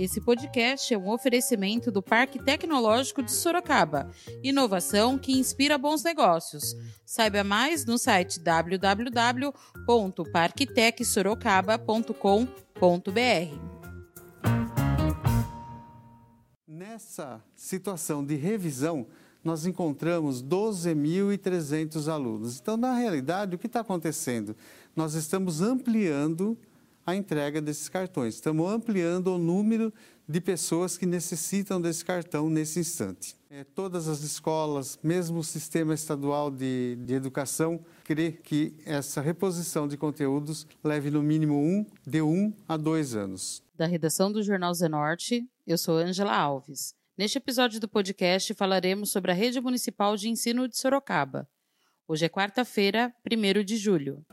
Esse podcast é um oferecimento do Parque Tecnológico de Sorocaba. Inovação que inspira bons negócios. Saiba mais no site www.parktecsorocaba.com.br. Nessa situação de revisão, nós encontramos 12.300 alunos. Então, na realidade, o que está acontecendo? Nós estamos ampliando a entrega desses cartões, estamos ampliando o número de pessoas que necessitam desse cartão nesse instante. É, todas as escolas, mesmo o sistema estadual de, de educação, crê que essa reposição de conteúdos leve no mínimo um, de um a dois anos. Da redação do Jornal Zenorte, eu sou Angela Alves. Neste episódio do podcast falaremos sobre a Rede Municipal de Ensino de Sorocaba. Hoje é quarta-feira, 1 de julho.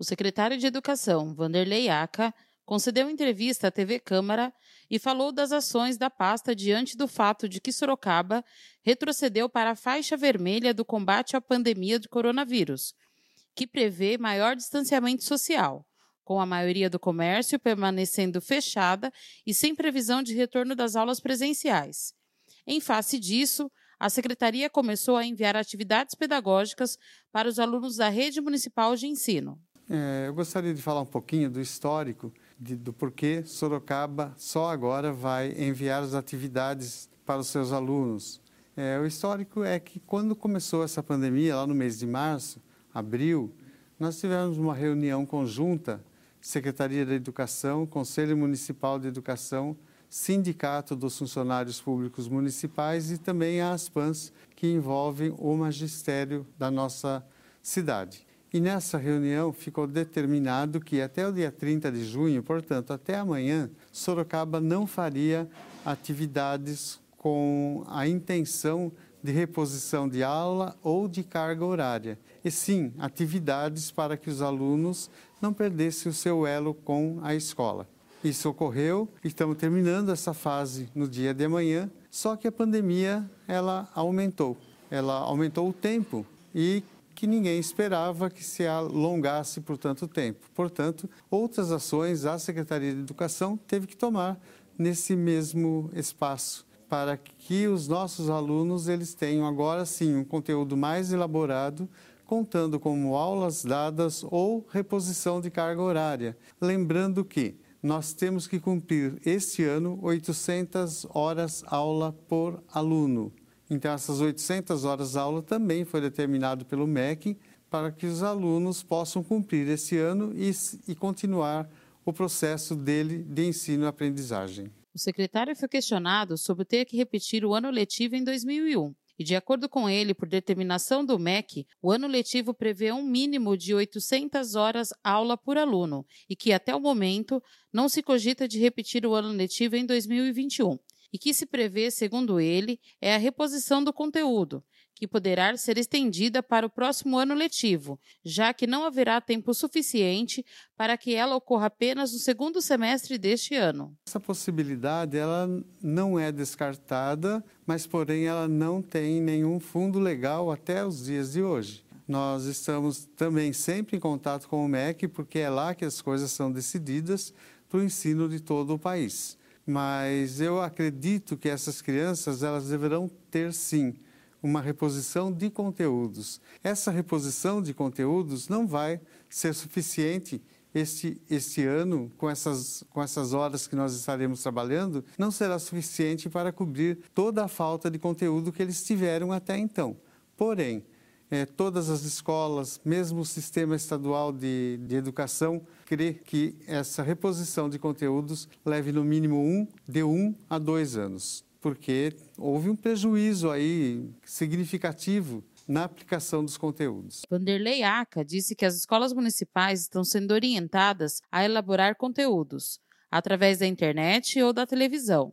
O secretário de Educação, Vanderlei Aca, concedeu entrevista à TV Câmara e falou das ações da pasta diante do fato de que Sorocaba retrocedeu para a faixa vermelha do combate à pandemia do coronavírus, que prevê maior distanciamento social com a maioria do comércio permanecendo fechada e sem previsão de retorno das aulas presenciais. Em face disso, a Secretaria começou a enviar atividades pedagógicas para os alunos da rede municipal de ensino. É, eu gostaria de falar um pouquinho do histórico, de, do porquê Sorocaba só agora vai enviar as atividades para os seus alunos. É, o histórico é que quando começou essa pandemia, lá no mês de março, abril, nós tivemos uma reunião conjunta Secretaria da Educação, Conselho Municipal de Educação, Sindicato dos Funcionários Públicos Municipais e também a ASPANS, que envolvem o magistério da nossa cidade. E nessa reunião ficou determinado que até o dia 30 de junho, portanto, até amanhã, Sorocaba não faria atividades com a intenção de reposição de aula ou de carga horária, e sim atividades para que os alunos não perdessem o seu elo com a escola. Isso ocorreu, estamos terminando essa fase no dia de amanhã, só que a pandemia ela aumentou. Ela aumentou o tempo e que ninguém esperava que se alongasse por tanto tempo. Portanto, outras ações a Secretaria de Educação teve que tomar nesse mesmo espaço para que os nossos alunos eles tenham agora sim um conteúdo mais elaborado, contando como aulas dadas ou reposição de carga horária. Lembrando que nós temos que cumprir este ano 800 horas aula por aluno. Então, essas 800 horas aula também foi determinado pelo MEC para que os alunos possam cumprir esse ano e, e continuar o processo dele de ensino-aprendizagem. O secretário foi questionado sobre ter que repetir o ano letivo em 2001. E, de acordo com ele, por determinação do MEC, o ano letivo prevê um mínimo de 800 horas aula por aluno e que, até o momento, não se cogita de repetir o ano letivo em 2021 e que se prevê, segundo ele, é a reposição do conteúdo, que poderá ser estendida para o próximo ano letivo, já que não haverá tempo suficiente para que ela ocorra apenas no segundo semestre deste ano. Essa possibilidade ela não é descartada, mas porém ela não tem nenhum fundo legal até os dias de hoje. Nós estamos também sempre em contato com o MEC, porque é lá que as coisas são decididas para o ensino de todo o país. Mas eu acredito que essas crianças elas deverão ter sim uma reposição de conteúdos. Essa reposição de conteúdos não vai ser suficiente este, este ano, com essas, com essas horas que nós estaremos trabalhando, não será suficiente para cobrir toda a falta de conteúdo que eles tiveram até então. Porém, é, todas as escolas, mesmo o sistema estadual de, de educação, crê que essa reposição de conteúdos leve no mínimo um, de um a dois anos porque houve um prejuízo aí significativo na aplicação dos conteúdos. Vanderlei Aca disse que as escolas municipais estão sendo orientadas a elaborar conteúdos através da internet ou da televisão.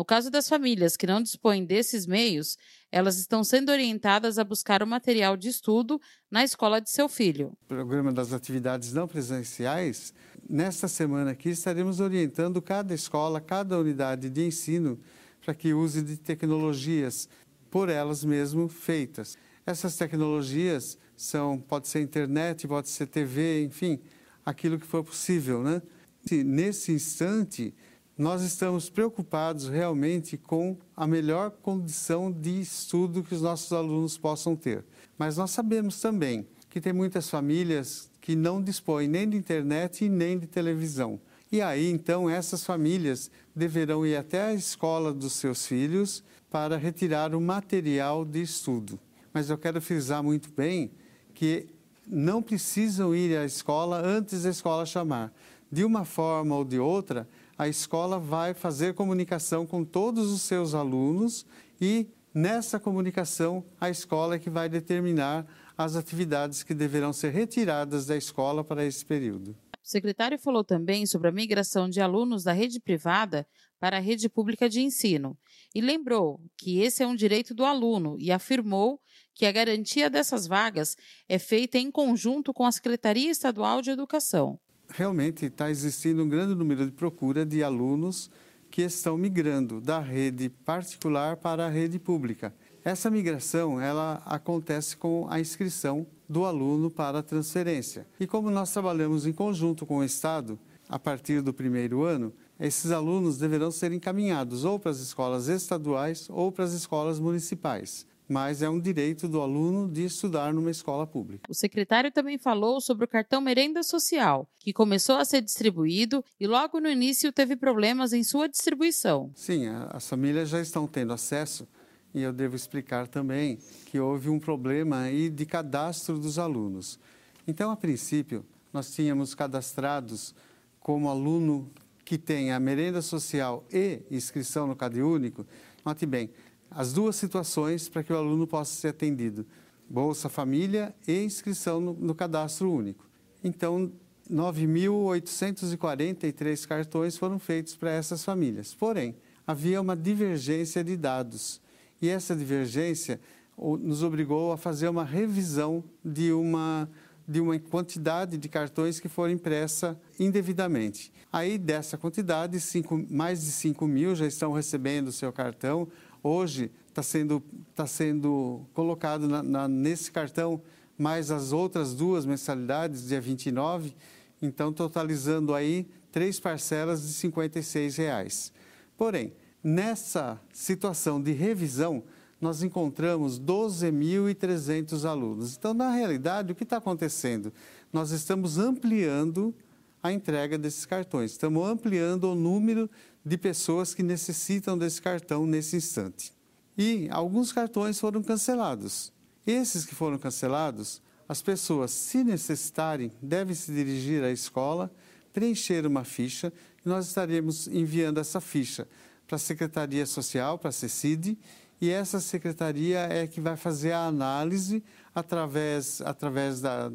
No caso das famílias que não dispõem desses meios, elas estão sendo orientadas a buscar o material de estudo na escola de seu filho. O programa das atividades não presenciais, nesta semana aqui estaremos orientando cada escola, cada unidade de ensino para que use de tecnologias por elas mesmo feitas. Essas tecnologias são, pode ser internet, pode ser TV, enfim, aquilo que for possível, né? Nesse instante, nós estamos preocupados realmente com a melhor condição de estudo que os nossos alunos possam ter. Mas nós sabemos também que tem muitas famílias que não dispõem nem de internet e nem de televisão. E aí, então, essas famílias deverão ir até a escola dos seus filhos para retirar o material de estudo. Mas eu quero frisar muito bem que não precisam ir à escola antes da escola chamar. De uma forma ou de outra, a escola vai fazer comunicação com todos os seus alunos e nessa comunicação a escola é que vai determinar as atividades que deverão ser retiradas da escola para esse período. O secretário falou também sobre a migração de alunos da rede privada para a rede pública de ensino e lembrou que esse é um direito do aluno e afirmou que a garantia dessas vagas é feita em conjunto com a Secretaria Estadual de Educação realmente está existindo um grande número de procura de alunos que estão migrando da rede particular para a rede pública. Essa migração ela acontece com a inscrição do aluno para a transferência. E como nós trabalhamos em conjunto com o Estado, a partir do primeiro ano, esses alunos deverão ser encaminhados ou para as escolas estaduais ou para as escolas municipais mas é um direito do aluno de estudar numa escola pública. O secretário também falou sobre o cartão Merenda Social, que começou a ser distribuído e logo no início teve problemas em sua distribuição. Sim, as famílias já estão tendo acesso e eu devo explicar também que houve um problema aí de cadastro dos alunos. Então, a princípio, nós tínhamos cadastrados como aluno que tem a merenda social e inscrição no CadÚnico. Único. Note bem, as duas situações para que o aluno possa ser atendido: Bolsa Família e inscrição no, no cadastro único. Então, 9.843 cartões foram feitos para essas famílias. Porém, havia uma divergência de dados e essa divergência nos obrigou a fazer uma revisão de uma de uma quantidade de cartões que foram impressa indevidamente. Aí, dessa quantidade, cinco, mais de 5 mil já estão recebendo o seu cartão, Hoje está sendo, tá sendo colocado na, na, nesse cartão mais as outras duas mensalidades, dia 29, então totalizando aí três parcelas de 56 reais. Porém, nessa situação de revisão, nós encontramos 12.300 alunos. Então, na realidade, o que está acontecendo? Nós estamos ampliando a entrega desses cartões, estamos ampliando o número de pessoas que necessitam desse cartão nesse instante. E alguns cartões foram cancelados. Esses que foram cancelados, as pessoas, se necessitarem, devem se dirigir à escola, preencher uma ficha e nós estaremos enviando essa ficha para a Secretaria Social, para a CECID, e essa secretaria é que vai fazer a análise através, através da,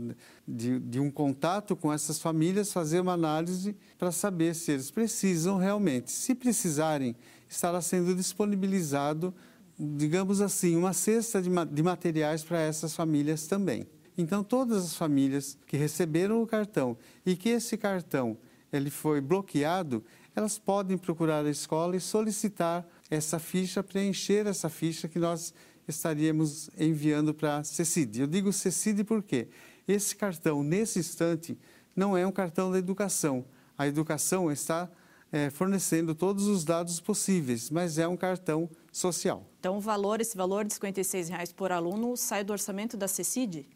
de, de um contato com essas famílias, fazer uma análise para saber se eles precisam realmente. Se precisarem, estará sendo disponibilizado, digamos assim, uma cesta de, de materiais para essas famílias também. Então, todas as famílias que receberam o cartão e que esse cartão ele foi bloqueado, elas podem procurar a escola e solicitar essa ficha, preencher essa ficha que nós estaríamos enviando para a CECID. Eu digo CECID porque esse cartão, nesse instante, não é um cartão da educação. A educação está é, fornecendo todos os dados possíveis, mas é um cartão social. Então, o valor, esse valor de 56 reais por aluno sai do orçamento da CECID?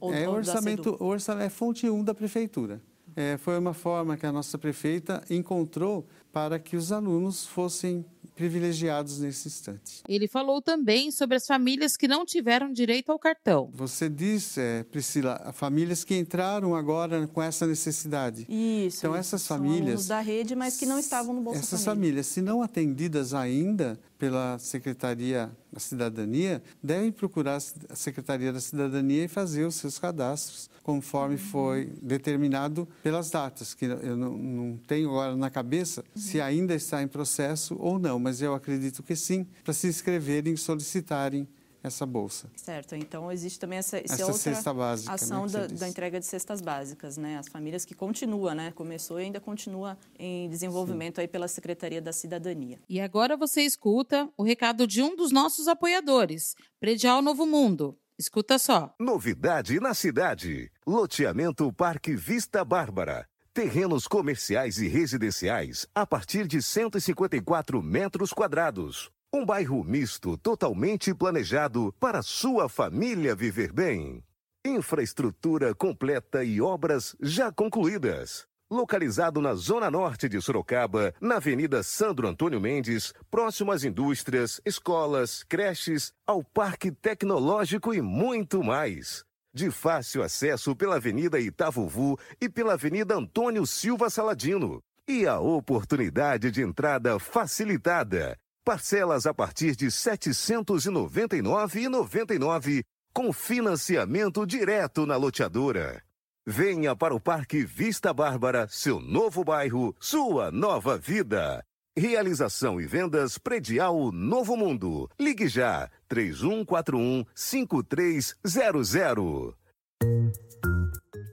Ou, é, ou orçamento, orçamento, é fonte 1 da prefeitura. É, foi uma forma que a nossa prefeita encontrou para que os alunos fossem privilegiados nesse instante. Ele falou também sobre as famílias que não tiveram direito ao cartão. Você disse, é, Priscila, famílias que entraram agora com essa necessidade. Isso. Então essas famílias da rede, mas que não estavam no Bolsa Essas Família. famílias, se não atendidas ainda pela Secretaria da Cidadania, devem procurar a Secretaria da Cidadania e fazer os seus cadastros conforme uhum. foi determinado pelas datas, que eu não, não tenho agora na cabeça uhum. se ainda está em processo ou não, mas eu acredito que sim, para se inscreverem e solicitarem essa bolsa. Certo, então existe também essa, essa outra cesta básica, né, ação né, da, da, entrega de cestas básicas, né? As famílias que continua, né? Começou e ainda continua em desenvolvimento Sim. aí pela Secretaria da Cidadania. E agora você escuta o recado de um dos nossos apoiadores, Predial Novo Mundo. Escuta só. Novidade na cidade. Loteamento Parque Vista Bárbara Terrenos comerciais e residenciais a partir de 154 metros quadrados. Um bairro misto totalmente planejado para sua família viver bem. Infraestrutura completa e obras já concluídas. Localizado na zona norte de Sorocaba, na Avenida Sandro Antônio Mendes, próximo às indústrias, escolas, creches, ao Parque Tecnológico e muito mais. De fácil acesso pela Avenida Itavuvu e pela Avenida Antônio Silva Saladino. E a oportunidade de entrada facilitada. Parcelas a partir de R$ 799,99 com financiamento direto na loteadora. Venha para o Parque Vista Bárbara, seu novo bairro, sua nova vida. Realização e vendas predial Novo Mundo. Ligue já 3141 5300.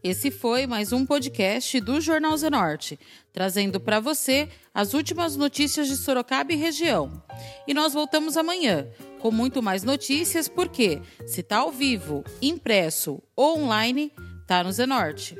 Esse foi mais um podcast do Jornal Zenorte, trazendo para você as últimas notícias de Sorocaba e região. E nós voltamos amanhã com muito mais notícias, porque se tá ao vivo, impresso ou online, tá no Zenorte.